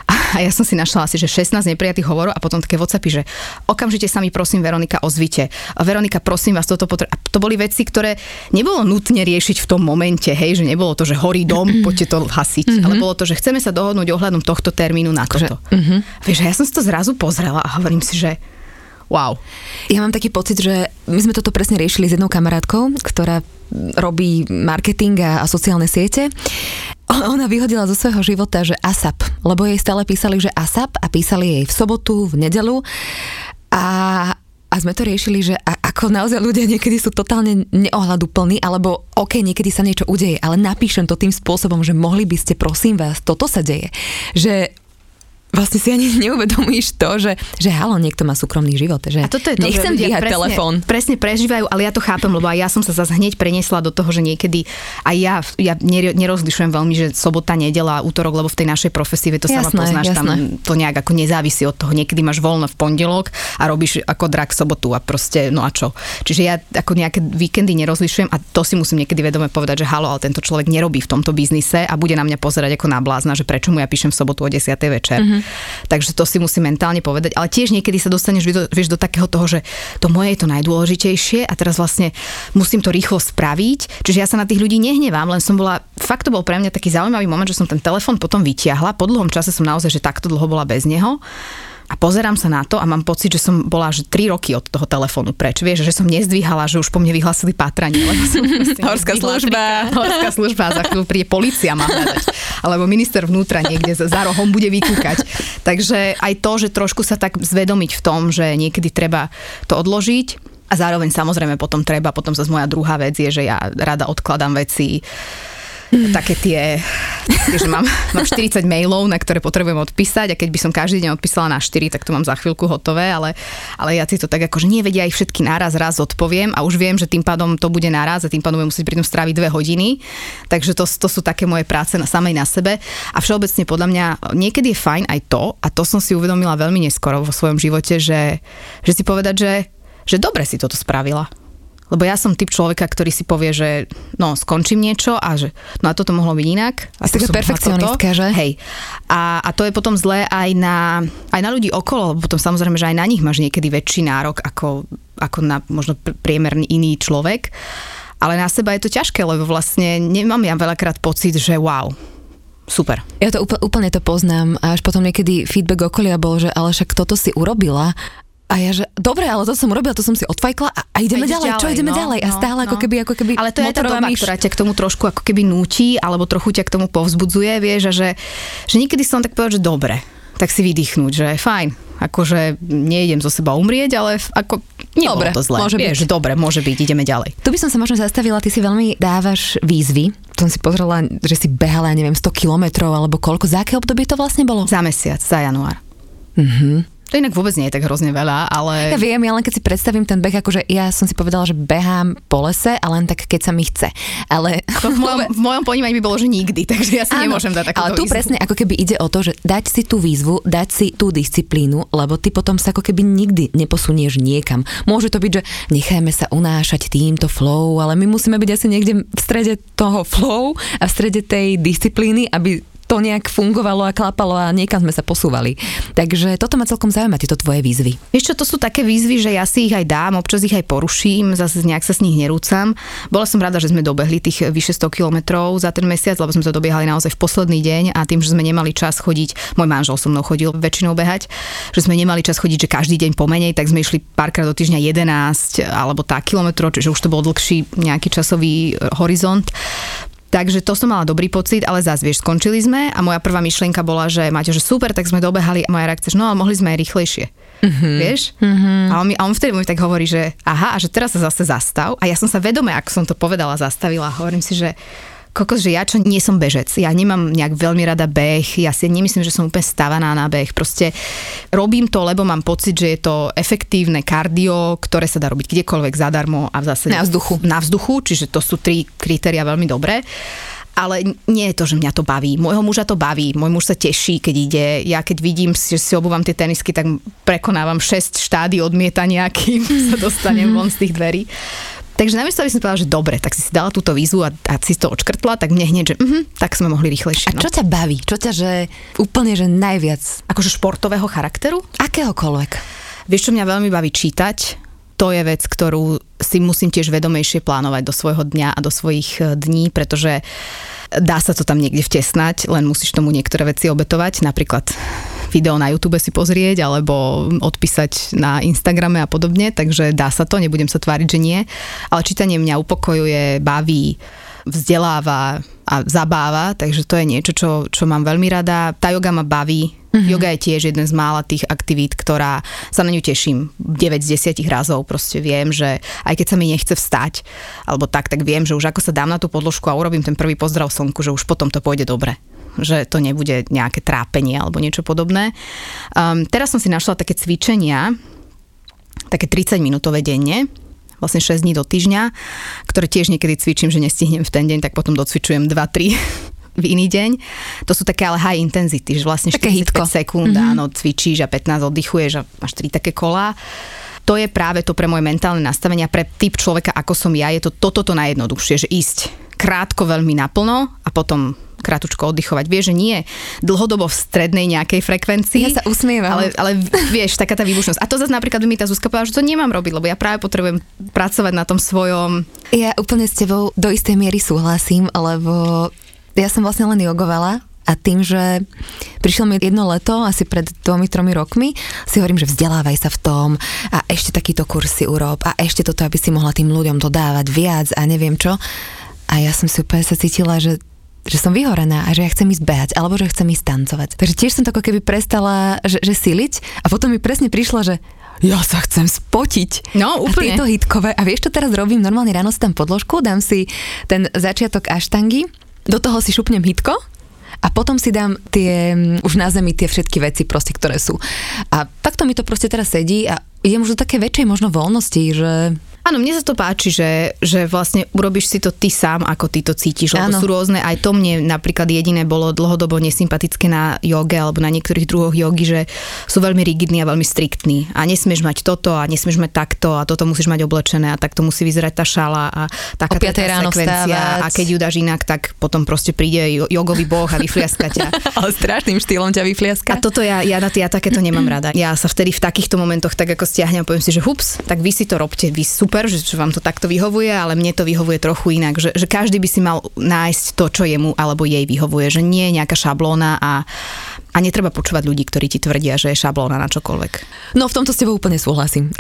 A ja som si našla asi, že 16 neprijatých hovorov a potom také WhatsAppy, že okamžite sa mi prosím Veronika ozvite. A Veronika, prosím vás, toto potrebujem. A to boli veci, ktoré nebolo nutne riešiť v tom momente, hej, že nebolo to, že horí dom, poďte to hasiť, mm-hmm. ale bolo to, že chceme sa dohodnúť ohľadom tohto termínu na toto. Mm-hmm. Vieš, ja som si to zrazu pozrela a hovorím si, že wow. Ja mám taký pocit, že my sme toto presne riešili s jednou kamarátkou, ktorá robí marketing a, a sociálne siete ona vyhodila zo svojho života, že ASAP, lebo jej stále písali, že ASAP a písali jej v sobotu, v nedelu a, a sme to riešili, že a, ako naozaj ľudia niekedy sú totálne neohľaduplní, alebo OK, niekedy sa niečo udeje, ale napíšem to tým spôsobom, že mohli by ste, prosím vás, toto sa deje. Že vlastne si ani neuvedomíš to, že, že halo, niekto má súkromný život, že a toto je to, nechcem dvíhať telefón. Presne prežívajú, ale ja to chápem, lebo aj ja som sa zase hneď preniesla do toho, že niekedy aj ja, ja nerozlišujem veľmi, že sobota, nedela, útorok, lebo v tej našej profesii, to jasné, sama poznáš, jasné. tam to nejak ako nezávisí od toho. Niekedy máš voľno v pondelok a robíš ako drak sobotu a proste, no a čo. Čiže ja ako nejaké víkendy nerozlišujem a to si musím niekedy vedome povedať, že halo, ale tento človek nerobí v tomto biznise a bude na mňa pozerať ako na blázna, že prečo mu ja píšem v sobotu o 10. večer. Mm-hmm. Takže to si musím mentálne povedať. Ale tiež niekedy sa dostaneš do, vieš, do takého toho, že to moje je to najdôležitejšie a teraz vlastne musím to rýchlo spraviť. Čiže ja sa na tých ľudí nehnevám, len som bola, fakt to bol pre mňa taký zaujímavý moment, že som ten telefon potom vytiahla. Po dlhom čase som naozaj, že takto dlho bola bez neho a pozerám sa na to a mám pocit, že som bola že 3 roky od toho telefónu preč. Vieš, že som nezdvíhala, že už po mne vyhlasili pátranie. Horská služba. Horská služba a za chvíľu príde policia má hľadať. Alebo minister vnútra niekde za, za rohom bude vykúkať. Takže aj to, že trošku sa tak zvedomiť v tom, že niekedy treba to odložiť, a zároveň samozrejme potom treba, potom zase moja druhá vec je, že ja rada odkladám veci také tie, že mám, mám 40 mailov, na ktoré potrebujem odpísať a keď by som každý deň odpísala na 4, tak to mám za chvíľku hotové, ale, ale ja si to tak ako, že nevedia ich všetky naraz raz odpoviem a už viem, že tým pádom to bude naraz a tým pádom budem musieť pri tom stráviť dve hodiny. Takže to, to sú také moje práce na samej na sebe. A všeobecne podľa mňa niekedy je fajn aj to, a to som si uvedomila veľmi neskoro vo svojom živote, že, že si povedať, že, že dobre si toto spravila lebo ja som typ človeka, ktorý si povie, že no, skončím niečo a že no a toto mohlo byť inak. A si taká perfekcionistka, že? Hej. A, a to je potom zlé aj na, aj na ľudí okolo, lebo potom samozrejme, že aj na nich máš niekedy väčší nárok ako, ako na možno priemerný iný človek. Ale na seba je to ťažké, lebo vlastne nemám ja veľakrát pocit, že wow, super. Ja to úplne to poznám a až potom niekedy feedback okolia bol, že ale však toto si urobila a ja, že dobre, ale to som urobila, to som si odfajkla a, a ideme a ďalej, ďalej, čo ideme no, ďalej? A no, stále no, ako keby, ako keby Ale to je tá doba, myš... ktorá ťa k tomu trošku ako keby núti, alebo trochu ťa k tomu povzbudzuje, vieš, a že, že niekedy som tak povedal, že dobre, tak si vydýchnuť, že fajn, akože nejdem zo seba umrieť, ale ako nebolo dobre, to zle. Môže vieš, byť. dobre, môže byť, ideme ďalej. Tu by som sa možno zastavila, ty si veľmi dávaš výzvy. Som si pozrela, že si behala, neviem, 100 kilometrov alebo koľko. Za aké obdobie to vlastne bolo? Za mesiac, za január. Mhm. To inak vôbec nie je tak hrozne veľa, ale... Ja viem, ja len keď si predstavím ten beh, akože ja som si povedala, že behám po lese a len tak, keď sa mi chce. Ale... To v mojom, v mojom ponímaní by bolo, že nikdy, takže ja si Áno, nemôžem dať takúto Ale tu výzvu. presne ako keby ide o to, že dať si tú výzvu, dať si tú disciplínu, lebo ty potom sa ako keby nikdy neposunieš niekam. Môže to byť, že nechajme sa unášať týmto flow, ale my musíme byť asi niekde v strede toho flow a v strede tej disciplíny, aby to nejak fungovalo a klapalo a niekam sme sa posúvali. Takže toto ma celkom zaujíma, tieto tvoje výzvy. Vieš to sú také výzvy, že ja si ich aj dám, občas ich aj poruším, zase nejak sa s nich nerúcam. Bola som rada, že sme dobehli tých vyše 100 kilometrov za ten mesiac, lebo sme to dobiehali naozaj v posledný deň a tým, že sme nemali čas chodiť, môj manžel so mnou chodil väčšinou behať, že sme nemali čas chodiť, že každý deň pomenej, tak sme išli párkrát do týždňa 11 alebo tak kilometrov, čiže už to bol dlhší nejaký časový horizont. Takže to som mala dobrý pocit, ale zase vieš, skončili sme a moja prvá myšlienka bola, že máte, že super, tak sme dobehali a moja reakcia, že no ale mohli sme aj rýchlejšie. Mm-hmm. Vieš? Mm-hmm. A, on mi, a on vtedy mi tak hovorí, že aha, a že teraz sa zase zastav. A ja som sa vedome, ako som to povedala, zastavila. Hovorím si, že kokos, že ja čo nie som bežec, ja nemám nejak veľmi rada beh, ja si nemyslím, že som úplne stavaná na beh, proste robím to, lebo mám pocit, že je to efektívne kardio, ktoré sa dá robiť kdekoľvek zadarmo a v zásade na vzduchu. Na vzduchu, čiže to sú tri kritéria veľmi dobré ale nie je to, že mňa to baví. Môjho muža to baví, môj muž sa teší, keď ide. Ja keď vidím, že si obúvam tie tenisky, tak prekonávam 6 štády odmietania, kým sa dostanem von z tých dverí. Takže namiesto, aby som povedala, že dobre, tak si si dala túto výzvu a, a si to odškrtla, tak mne hneď, že uh-huh, tak sme mohli rýchlejšie. A čo no. ťa baví? Čo ťa, že úplne, že najviac? Akože športového charakteru? Akéhokoľvek. Vieš, čo mňa veľmi baví čítať? To je vec, ktorú si musím tiež vedomejšie plánovať do svojho dňa a do svojich e, dní, pretože dá sa to tam niekde vtesnať, len musíš tomu niektoré veci obetovať, napríklad video na YouTube si pozrieť alebo odpísať na Instagrame a podobne, takže dá sa to, nebudem sa tváriť, že nie. Ale čítanie mňa upokojuje, baví, vzdeláva a zabáva, takže to je niečo, čo, čo mám veľmi rada. Tá yoga ma baví, Mm-hmm. Yoga je tiež jeden z mála tých aktivít, ktorá sa na ňu teším 9 z 10 razov. Proste viem, že aj keď sa mi nechce vstať, alebo tak, tak viem, že už ako sa dám na tú podložku a urobím ten prvý pozdrav slnku, že už potom to pôjde dobre že to nebude nejaké trápenie alebo niečo podobné. Um, teraz som si našla také cvičenia, také 30 minútové denne, vlastne 6 dní do týždňa, ktoré tiež niekedy cvičím, že nestihnem v ten deň, tak potom docvičujem 2-3 v iný deň. To sú také ale high intensity, že vlastne také 45 hitko. sekúnd, mm-hmm. áno, cvičíš a 15 oddychuješ a máš 3 také kolá to je práve to pre moje mentálne nastavenie pre typ človeka, ako som ja, je to toto to najjednoduchšie, že ísť krátko veľmi naplno a potom krátko oddychovať. Vieš, že nie dlhodobo v strednej nejakej frekvencii. Ja sa usmievam. Ale, ale vieš, taká tá výbušnosť. A to zase napríklad mi tá Zuzka povedala, že to nemám robiť, lebo ja práve potrebujem pracovať na tom svojom. Ja úplne s tebou do istej miery súhlasím, lebo ja som vlastne len jogovala a tým, že prišlo mi jedno leto, asi pred dvomi, tromi rokmi, si hovorím, že vzdelávaj sa v tom a ešte takýto kursy urob a ešte toto, aby si mohla tým ľuďom dodávať viac a neviem čo. A ja som si úplne sa cítila, že že som vyhorená a že ja chcem ísť behať, alebo že chcem ísť tancovať. Takže tiež som to ako keby prestala, že, že siliť a potom mi presne prišlo, že ja sa chcem spotiť. No, úplne. A tieto hitkové. A vieš, čo teraz robím? Normálne ráno si tam podložku, dám si ten začiatok aštangy, do toho si šupnem hitko a potom si dám tie, mm, už na zemi tie všetky veci proste, ktoré sú. A takto mi to proste teraz sedí a idem už do také väčšej možno voľnosti, že Áno, mne sa to páči, že, že vlastne urobíš si to ty sám, ako ty to cítiš, lebo Áno. sú rôzne, aj to mne napríklad jediné bolo dlhodobo nesympatické na joge alebo na niektorých druhoch jogy, že sú veľmi rigidní a veľmi striktní a nesmieš mať toto a nesmieš mať takto a toto musíš mať oblečené a takto musí vyzerať tá šala a taká tá sekvencia a keď ju dáš inak, tak potom proste príde jogový boh a vyfliaska ťa. Ale strašným štýlom ťa vyfliaska. A toto ja, ja, ja, ja takéto nemám rada. Ja sa vtedy v takýchto momentoch tak ako stiahnem poviem si, že hups, tak vy si to robte, vy super super, že, že vám to takto vyhovuje, ale mne to vyhovuje trochu inak, že, že každý by si mal nájsť to, čo jemu alebo jej vyhovuje, že nie je nejaká šablóna a, a netreba počúvať ľudí, ktorí ti tvrdia, že je šablóna na čokoľvek. No v tomto s tebou úplne súhlasím.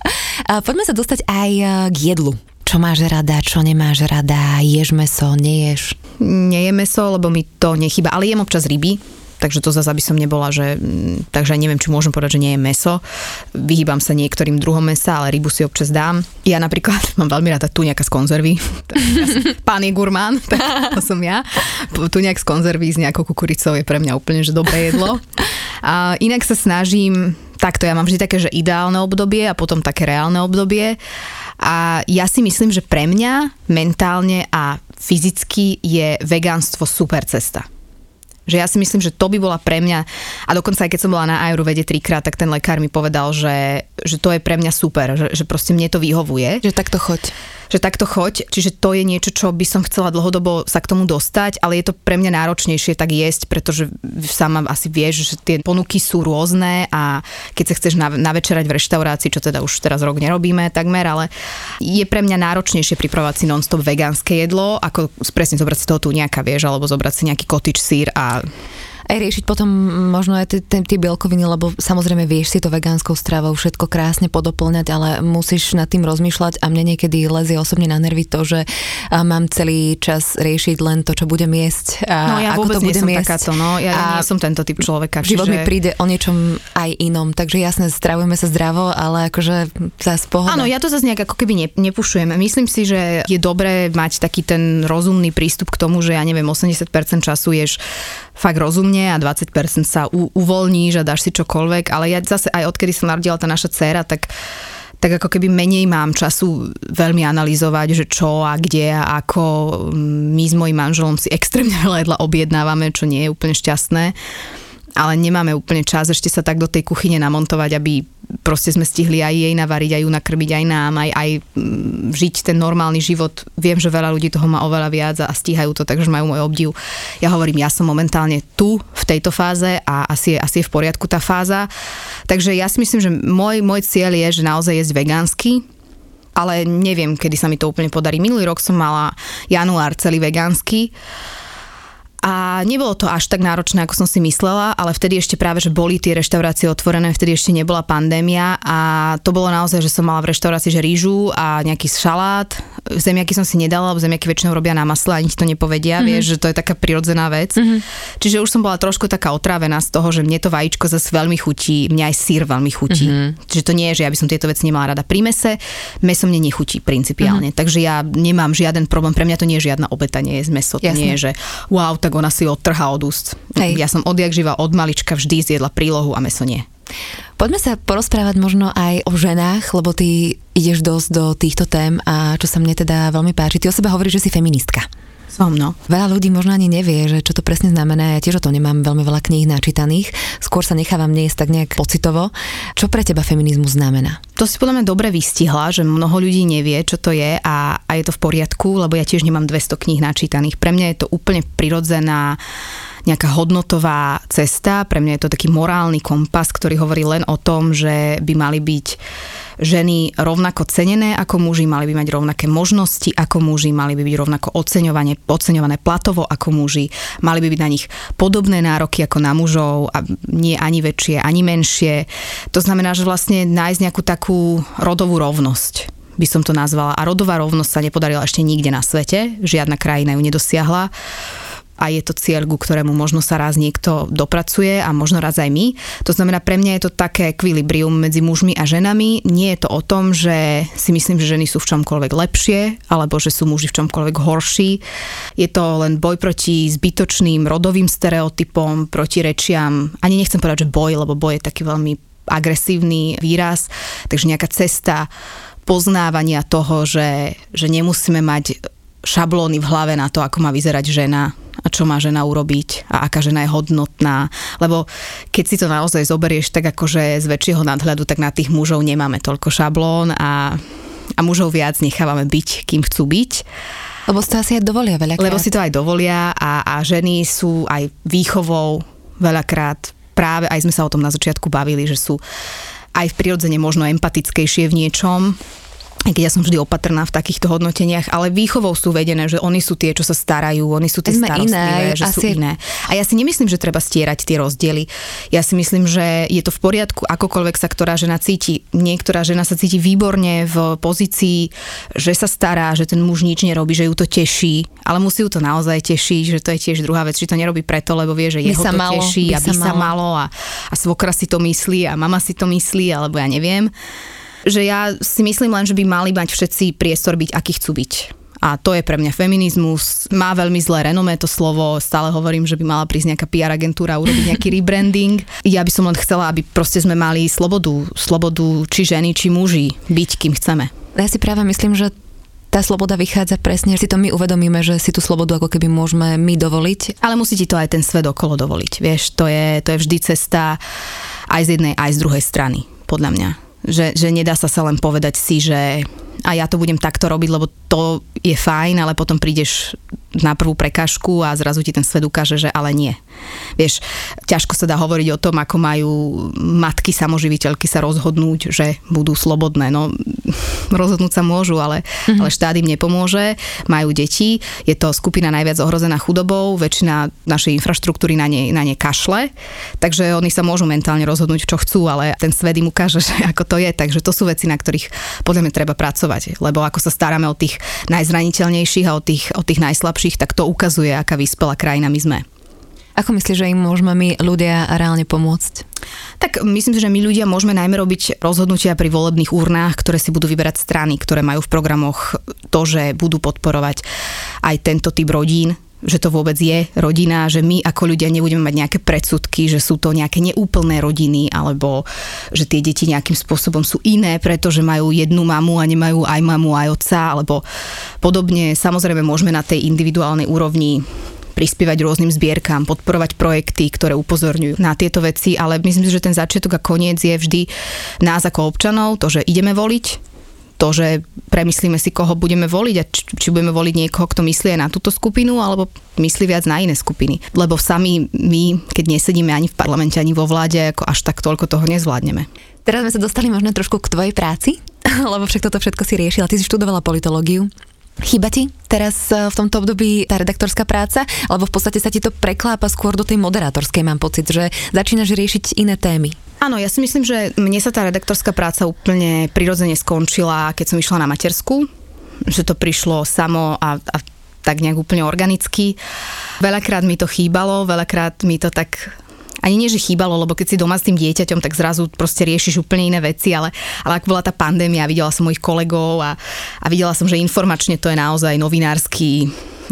Poďme sa dostať aj e, k jedlu. Čo máš rada, čo nemáš rada, ješ meso, neješ? Nie je meso, lebo mi to nechýba, ale jem občas ryby, takže to zase by som nebola, že mm, takže neviem, či môžem povedať, že nie je meso. Vyhýbam sa niektorým druhom mesa, ale rybu si občas dám. Ja napríklad mám veľmi rada tuňaka z konzervy. Pán je gurmán, tak to som ja. Tuňak z konzervy s nejakou kukuricou je pre mňa úplne že dobré jedlo. A inak sa snažím, takto ja mám vždy také, že ideálne obdobie a potom také reálne obdobie. A ja si myslím, že pre mňa mentálne a fyzicky je vegánstvo super cesta. Že ja si myslím, že to by bola pre mňa, a dokonca aj keď som bola na Ayurvede trikrát, tak ten lekár mi povedal, že, že to je pre mňa super, že, že proste mne to vyhovuje. Že takto choď že takto choď, čiže to je niečo, čo by som chcela dlhodobo sa k tomu dostať, ale je to pre mňa náročnejšie tak jesť, pretože sama asi vieš, že tie ponuky sú rôzne a keď sa chceš navečerať v reštaurácii, čo teda už teraz rok nerobíme takmer, ale je pre mňa náročnejšie pripravovať si non-stop vegánske jedlo, ako presne zobrať si toho tu nejaká, vieš, alebo zobrať si nejaký kotič sír a stað aj riešiť potom možno aj tie bielkoviny, lebo samozrejme vieš si to vegánskou stravou všetko krásne podoplňať, ale musíš nad tým rozmýšľať a mne niekedy lezie osobne na nervy to, že mám celý čas riešiť len to, čo budem jesť a no, ja ako vôbec to budem jesť. Takáto, no. Ja a nie som tento typ človeka. Život čiže... mi príde o niečom aj inom, takže jasne, stravujeme sa zdravo, ale akože zase pohoda. Áno, ja to zase nejak ako keby ne, nepušujem. Myslím si, že je dobré mať taký ten rozumný prístup k tomu, že ja neviem, 80% času ješ fakt rozumne a 20% sa u, uvoľníš a dáš si čokoľvek, ale ja zase aj odkedy sa narodila tá naša dcéra, tak tak ako keby menej mám času veľmi analyzovať, že čo a kde a ako. My s mojim manželom si extrémne veľa jedla objednávame, čo nie je úplne šťastné ale nemáme úplne čas ešte sa tak do tej kuchyne namontovať, aby proste sme stihli aj jej navariť, aj ju nakrmiť, aj nám, aj, aj mm, žiť ten normálny život. Viem, že veľa ľudí toho má oveľa viac a stíhajú to, takže majú môj obdiv. Ja hovorím, ja som momentálne tu, v tejto fáze a asi asi je v poriadku tá fáza. Takže ja si myslím, že môj, môj cieľ je, že naozaj jesť vegánsky, ale neviem, kedy sa mi to úplne podarí. Minulý rok som mala január celý vegánsky a nebolo to až tak náročné, ako som si myslela, ale vtedy ešte práve, že boli tie reštaurácie otvorené, vtedy ešte nebola pandémia a to bolo naozaj, že som mala v reštaurácii že rýžu a nejaký šalát. Zemiaky som si nedala, lebo zemiaky väčšinou robia na masle, ani ti to nepovedia, mm-hmm. vieš, že to je taká prirodzená vec. Mm-hmm. Čiže už som bola trošku taká otrávená z toho, že mne to vajíčko zase veľmi chutí, mňa aj sír veľmi chutí. Mm-hmm. Čiže to nie je, že ja by som tieto veci nemala rada pri mese, meso mne nechutí principiálne, mm-hmm. takže ja nemám žiaden problém, pre mňa to nie je žiadna obeta, nie je z meso, to Jasne. nie je, že wow, tak ona si odtrhá od úst. Hej. Ja som odjak živa od malička vždy zjedla prílohu a meso nie. Poďme sa porozprávať možno aj o ženách, lebo ty ideš dosť do týchto tém a čo sa mne teda veľmi páči. Ty o sebe hovoríš, že si feministka. Som, no. Veľa ľudí možno ani nevie, že čo to presne znamená. Ja tiež o tom nemám veľmi veľa kníh načítaných. Skôr sa nechávam niesť tak nejak pocitovo. Čo pre teba feminizmus znamená? To si podľa mňa dobre vystihla, že mnoho ľudí nevie, čo to je a, a je to v poriadku, lebo ja tiež nemám 200 kníh načítaných. Pre mňa je to úplne prirodzená nejaká hodnotová cesta. Pre mňa je to taký morálny kompas, ktorý hovorí len o tom, že by mali byť ženy rovnako cenené ako muži, mali by mať rovnaké možnosti ako muži, mali by byť rovnako oceňované, oceňované platovo ako muži, mali by byť na nich podobné nároky ako na mužov a nie ani väčšie, ani menšie. To znamená, že vlastne nájsť nejakú takú rodovú rovnosť by som to nazvala. A rodová rovnosť sa nepodarila ešte nikde na svete, žiadna krajina ju nedosiahla a je to cieľ, ku ktorému možno sa raz niekto dopracuje a možno raz aj my. To znamená, pre mňa je to také ekvilibrium medzi mužmi a ženami. Nie je to o tom, že si myslím, že ženy sú v čomkoľvek lepšie, alebo že sú muži v čomkoľvek horší. Je to len boj proti zbytočným rodovým stereotypom, proti rečiam. Ani nechcem povedať, že boj, lebo boj je taký veľmi agresívny výraz. Takže nejaká cesta poznávania toho, že, že nemusíme mať šablóny v hlave na to, ako má vyzerať žena a čo má žena urobiť a aká žena je hodnotná. Lebo keď si to naozaj zoberieš tak akože z väčšieho nadhľadu, tak na tých mužov nemáme toľko šablón a, a mužov viac nechávame byť, kým chcú byť. Lebo si to asi aj dovolia veľakrát. Lebo si to aj dovolia a, a ženy sú aj výchovou veľakrát práve aj sme sa o tom na začiatku bavili, že sú aj v prirodzene možno empatickejšie v niečom, keď ja som vždy opatrná v takýchto hodnoteniach, ale výchovou sú vedené, že oni sú tie, čo sa starajú, oni sú tie starostlivé, iné, že asi... sú iné. A ja si nemyslím, že treba stierať tie rozdiely. Ja si myslím, že je to v poriadku, akokoľvek sa ktorá žena cíti. Niektorá žena sa cíti výborne v pozícii, že sa stará, že ten muž nič nerobí, že ju to teší, ale musí ju to naozaj tešiť, že to je tiež druhá vec, či to nerobí preto, lebo vie, že jeho to malo, teší by a by sa, sa malo a, a svokra si to myslí a mama si to myslí, alebo ja neviem že ja si myslím len, že by mali mať všetci priestor byť, aký chcú byť. A to je pre mňa feminizmus. Má veľmi zlé renomé to slovo. Stále hovorím, že by mala prísť nejaká PR agentúra urobiť nejaký rebranding. Ja by som len chcela, aby proste sme mali slobodu. Slobodu či ženy, či muži. Byť, kým chceme. Ja si práve myslím, že tá sloboda vychádza presne, že si to my uvedomíme, že si tú slobodu ako keby môžeme my dovoliť. Ale musí ti to aj ten svet okolo dovoliť. Vieš, to je, to je vždy cesta aj z jednej, aj z druhej strany, podľa mňa že, že nedá sa sa len povedať si, že a ja to budem takto robiť, lebo to je fajn, ale potom prídeš na prvú prekážku a zrazu ti ten svet ukáže, že ale nie. Vieš, ťažko sa dá hovoriť o tom, ako majú matky samoživiteľky sa rozhodnúť, že budú slobodné. No, rozhodnúť sa môžu, ale, mm-hmm. ale štát im nepomôže. Majú deti, je to skupina najviac ohrozená chudobou, väčšina našej infraštruktúry na ne, na ne kašle, takže oni sa môžu mentálne rozhodnúť, čo chcú, ale ten svet im ukáže, že ako to je. Takže to sú veci, na ktorých podľa mňa treba pracovať lebo ako sa staráme o tých najzraniteľnejších a o tých, o tých najslabších, tak to ukazuje, aká vyspelá krajina my sme. Ako myslíš, že im môžeme my ľudia reálne pomôcť? Tak myslím že my ľudia môžeme najmä robiť rozhodnutia pri volebných urnách, ktoré si budú vyberať strany, ktoré majú v programoch to, že budú podporovať aj tento typ rodín, že to vôbec je rodina, že my ako ľudia nebudeme mať nejaké predsudky, že sú to nejaké neúplné rodiny, alebo že tie deti nejakým spôsobom sú iné, pretože majú jednu mamu a nemajú aj mamu, aj otca, alebo podobne. Samozrejme môžeme na tej individuálnej úrovni prispievať rôznym zbierkam, podporovať projekty, ktoré upozorňujú na tieto veci, ale myslím si, že ten začiatok a koniec je vždy nás ako občanov, to, že ideme voliť, to, že premyslíme si, koho budeme voliť a či, či budeme voliť niekoho, kto myslí aj na túto skupinu, alebo myslí viac na iné skupiny. Lebo sami my, keď nesedíme ani v parlamente, ani vo vláde, ako až tak toľko toho nezvládneme. Teraz sme sa dostali možno trošku k tvojej práci, lebo však toto všetko si riešila. Ty si študovala politológiu. Chyba ti teraz e, v tomto období tá redaktorská práca, alebo v podstate sa ti to preklápa skôr do tej moderátorskej, mám pocit, že začínaš riešiť iné témy. Áno, ja si myslím, že mne sa tá redaktorská práca úplne prirodzene skončila, keď som išla na matersku, že to prišlo samo a, a tak nejak úplne organicky. Veľakrát mi to chýbalo, veľakrát mi to tak ani nie, že chýbalo, lebo keď si doma s tým dieťaťom, tak zrazu proste riešiš úplne iné veci, ale, ale ak bola tá pandémia, videla som mojich kolegov a, a videla som, že informačne to je naozaj novinársky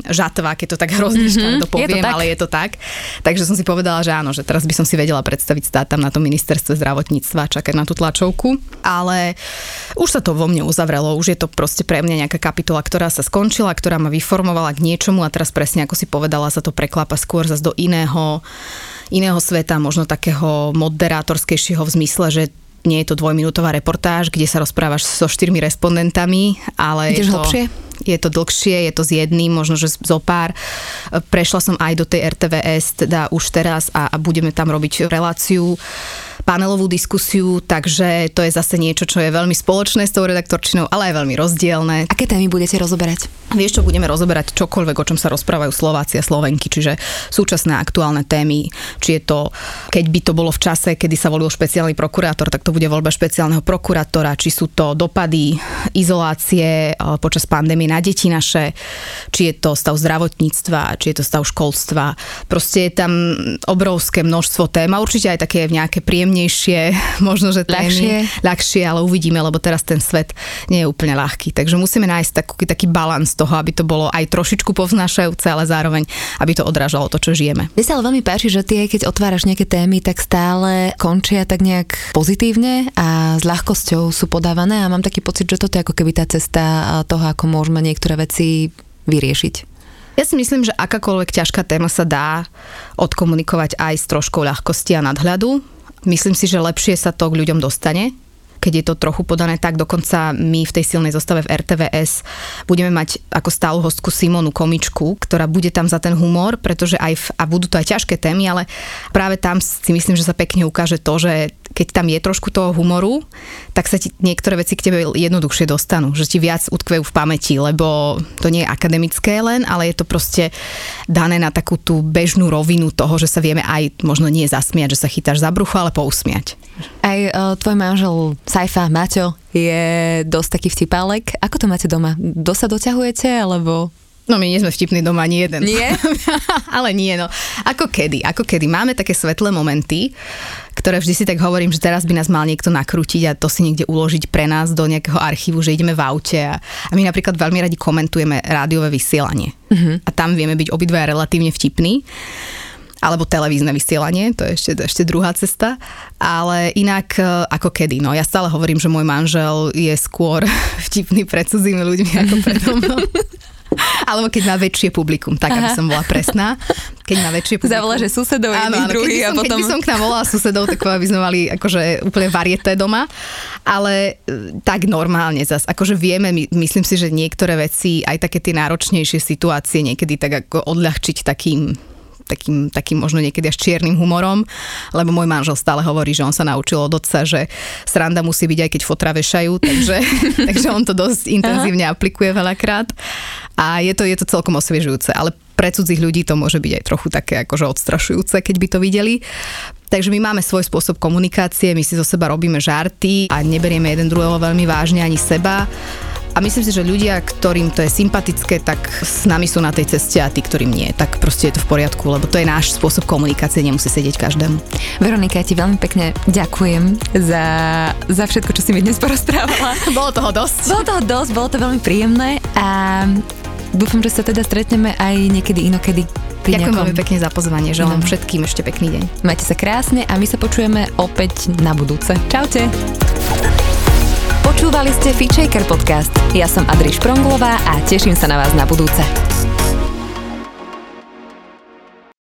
žatva, keď to tak hrozne mm-hmm, to poviem, je to ale je to tak. Takže som si povedala, že áno, že teraz by som si vedela predstaviť stáť tam na tom ministerstve zdravotníctva, čakať na tú tlačovku, ale už sa to vo mne uzavrelo, už je to proste pre mňa nejaká kapitola, ktorá sa skončila, ktorá ma vyformovala k niečomu a teraz presne ako si povedala, sa to preklapa skôr zase do iného iného sveta, možno takého moderátorskejšieho v zmysle, že nie je to dvojminútová reportáž, kde sa rozprávaš so štyrmi respondentami, ale Ideš je to, hlbšie? je to dlhšie, je to s jedným, možno, že zo pár. Prešla som aj do tej RTVS, teda už teraz a, a budeme tam robiť reláciu panelovú diskusiu, takže to je zase niečo, čo je veľmi spoločné s tou redaktorčinou, ale aj veľmi rozdielne. Aké témy budete rozoberať? Vieš čo, budeme rozoberať čokoľvek, o čom sa rozprávajú Slováci a Slovenky, čiže súčasné aktuálne témy, či je to, keď by to bolo v čase, kedy sa volil špeciálny prokurátor, tak to bude voľba špeciálneho prokurátora, či sú to dopady izolácie počas pandémie na deti naše, či je to stav zdravotníctva, či je to stav školstva. Proste je tam obrovské množstvo tém a určite aj také nejaké príjemnejšie, možno, že témy. Ľahšie. Ľahšie, ale uvidíme, lebo teraz ten svet nie je úplne ľahký. Takže musíme nájsť taký, taký balans toho, aby to bolo aj trošičku povznášajúce, ale zároveň, aby to odrážalo to, čo žijeme. Mne sa ale veľmi páči, že tie, keď otváraš nejaké témy, tak stále končia tak nejak pozitívne a s ľahkosťou sú podávané a mám taký pocit, že toto je ako keby tá cesta toho, ako môžeme niektoré veci vyriešiť. Ja si myslím, že akákoľvek ťažká téma sa dá odkomunikovať aj s troškou ľahkosti a nadhľadu. Myslím si, že lepšie sa to k ľuďom dostane, keď je to trochu podané tak, dokonca my v tej silnej zostave v RTVS budeme mať ako stálu hostku Simonu Komičku, ktorá bude tam za ten humor, pretože aj v, a budú to aj ťažké témy, ale práve tam si myslím, že sa pekne ukáže to, že keď tam je trošku toho humoru, tak sa ti niektoré veci k tebe jednoduchšie dostanú, že ti viac utkvejú v pamäti, lebo to nie je akademické len, ale je to proste dané na takú tú bežnú rovinu toho, že sa vieme aj možno nie zasmiať, že sa chytáš za brucho, ale pousmiať. Aj uh, tvoj manžel Saifa, Maťo, je dosť taký vtipálek. Ako to máte doma? Dosa doťahujete, alebo No my nie sme vtipní doma ani jeden. Nie? Ale nie, no. Ako kedy, ako kedy. Máme také svetlé momenty, ktoré vždy si tak hovorím, že teraz by nás mal niekto nakrútiť a to si niekde uložiť pre nás do nejakého archívu, že ideme v aute a, a my napríklad veľmi radi komentujeme rádiové vysielanie. Uh-huh. A tam vieme byť obidva relatívne vtipní alebo televízne vysielanie, to je ešte, ešte druhá cesta. Ale inak e, ako kedy, no ja stále hovorím, že môj manžel je skôr vtipný pred cudzími ľuďmi ako predo mnou. Alebo keď má väčšie publikum, tak aby som bola presná. Keď má väčšie publikum. Zavola, že susedov áno, áno, druhý a potom... Keď by som k nám volala susedov, tak aby sme mali akože úplne varieté doma. Ale e, tak normálne zas. Akože vieme, my, myslím si, že niektoré veci, aj také tie náročnejšie situácie niekedy tak ako odľahčiť takým takým, takým možno niekedy až čiernym humorom, lebo môj manžel stále hovorí, že on sa naučil od otca, že sranda musí byť aj keď fotra vešajú, takže, takže on to dosť intenzívne Aha. aplikuje veľakrát a je to, je to celkom osviežujúce, ale pre cudzích ľudí to môže byť aj trochu také akože odstrašujúce, keď by to videli. Takže my máme svoj spôsob komunikácie, my si zo seba robíme žarty a neberieme jeden druhého veľmi vážne ani seba. A myslím si, že ľudia, ktorým to je sympatické, tak s nami sú na tej ceste a tí, ktorým nie, tak proste je to v poriadku, lebo to je náš spôsob komunikácie, nemusí sedieť každému. Veronika, ja ti veľmi pekne ďakujem za, za všetko, čo si mi dnes porozprávala. bolo toho dosť. Bolo toho dosť, bolo to veľmi príjemné a dúfam, že sa teda stretneme aj niekedy inokedy Ďakujem nejakom... veľmi pekne za pozvanie, želám no. všetkým ešte pekný deň. Majte sa krásne a my sa počujeme opäť na budúce. Čaute. Počúvali ste Fitchaker podcast. Ja som Adriš Pronglová a teším sa na vás na budúce.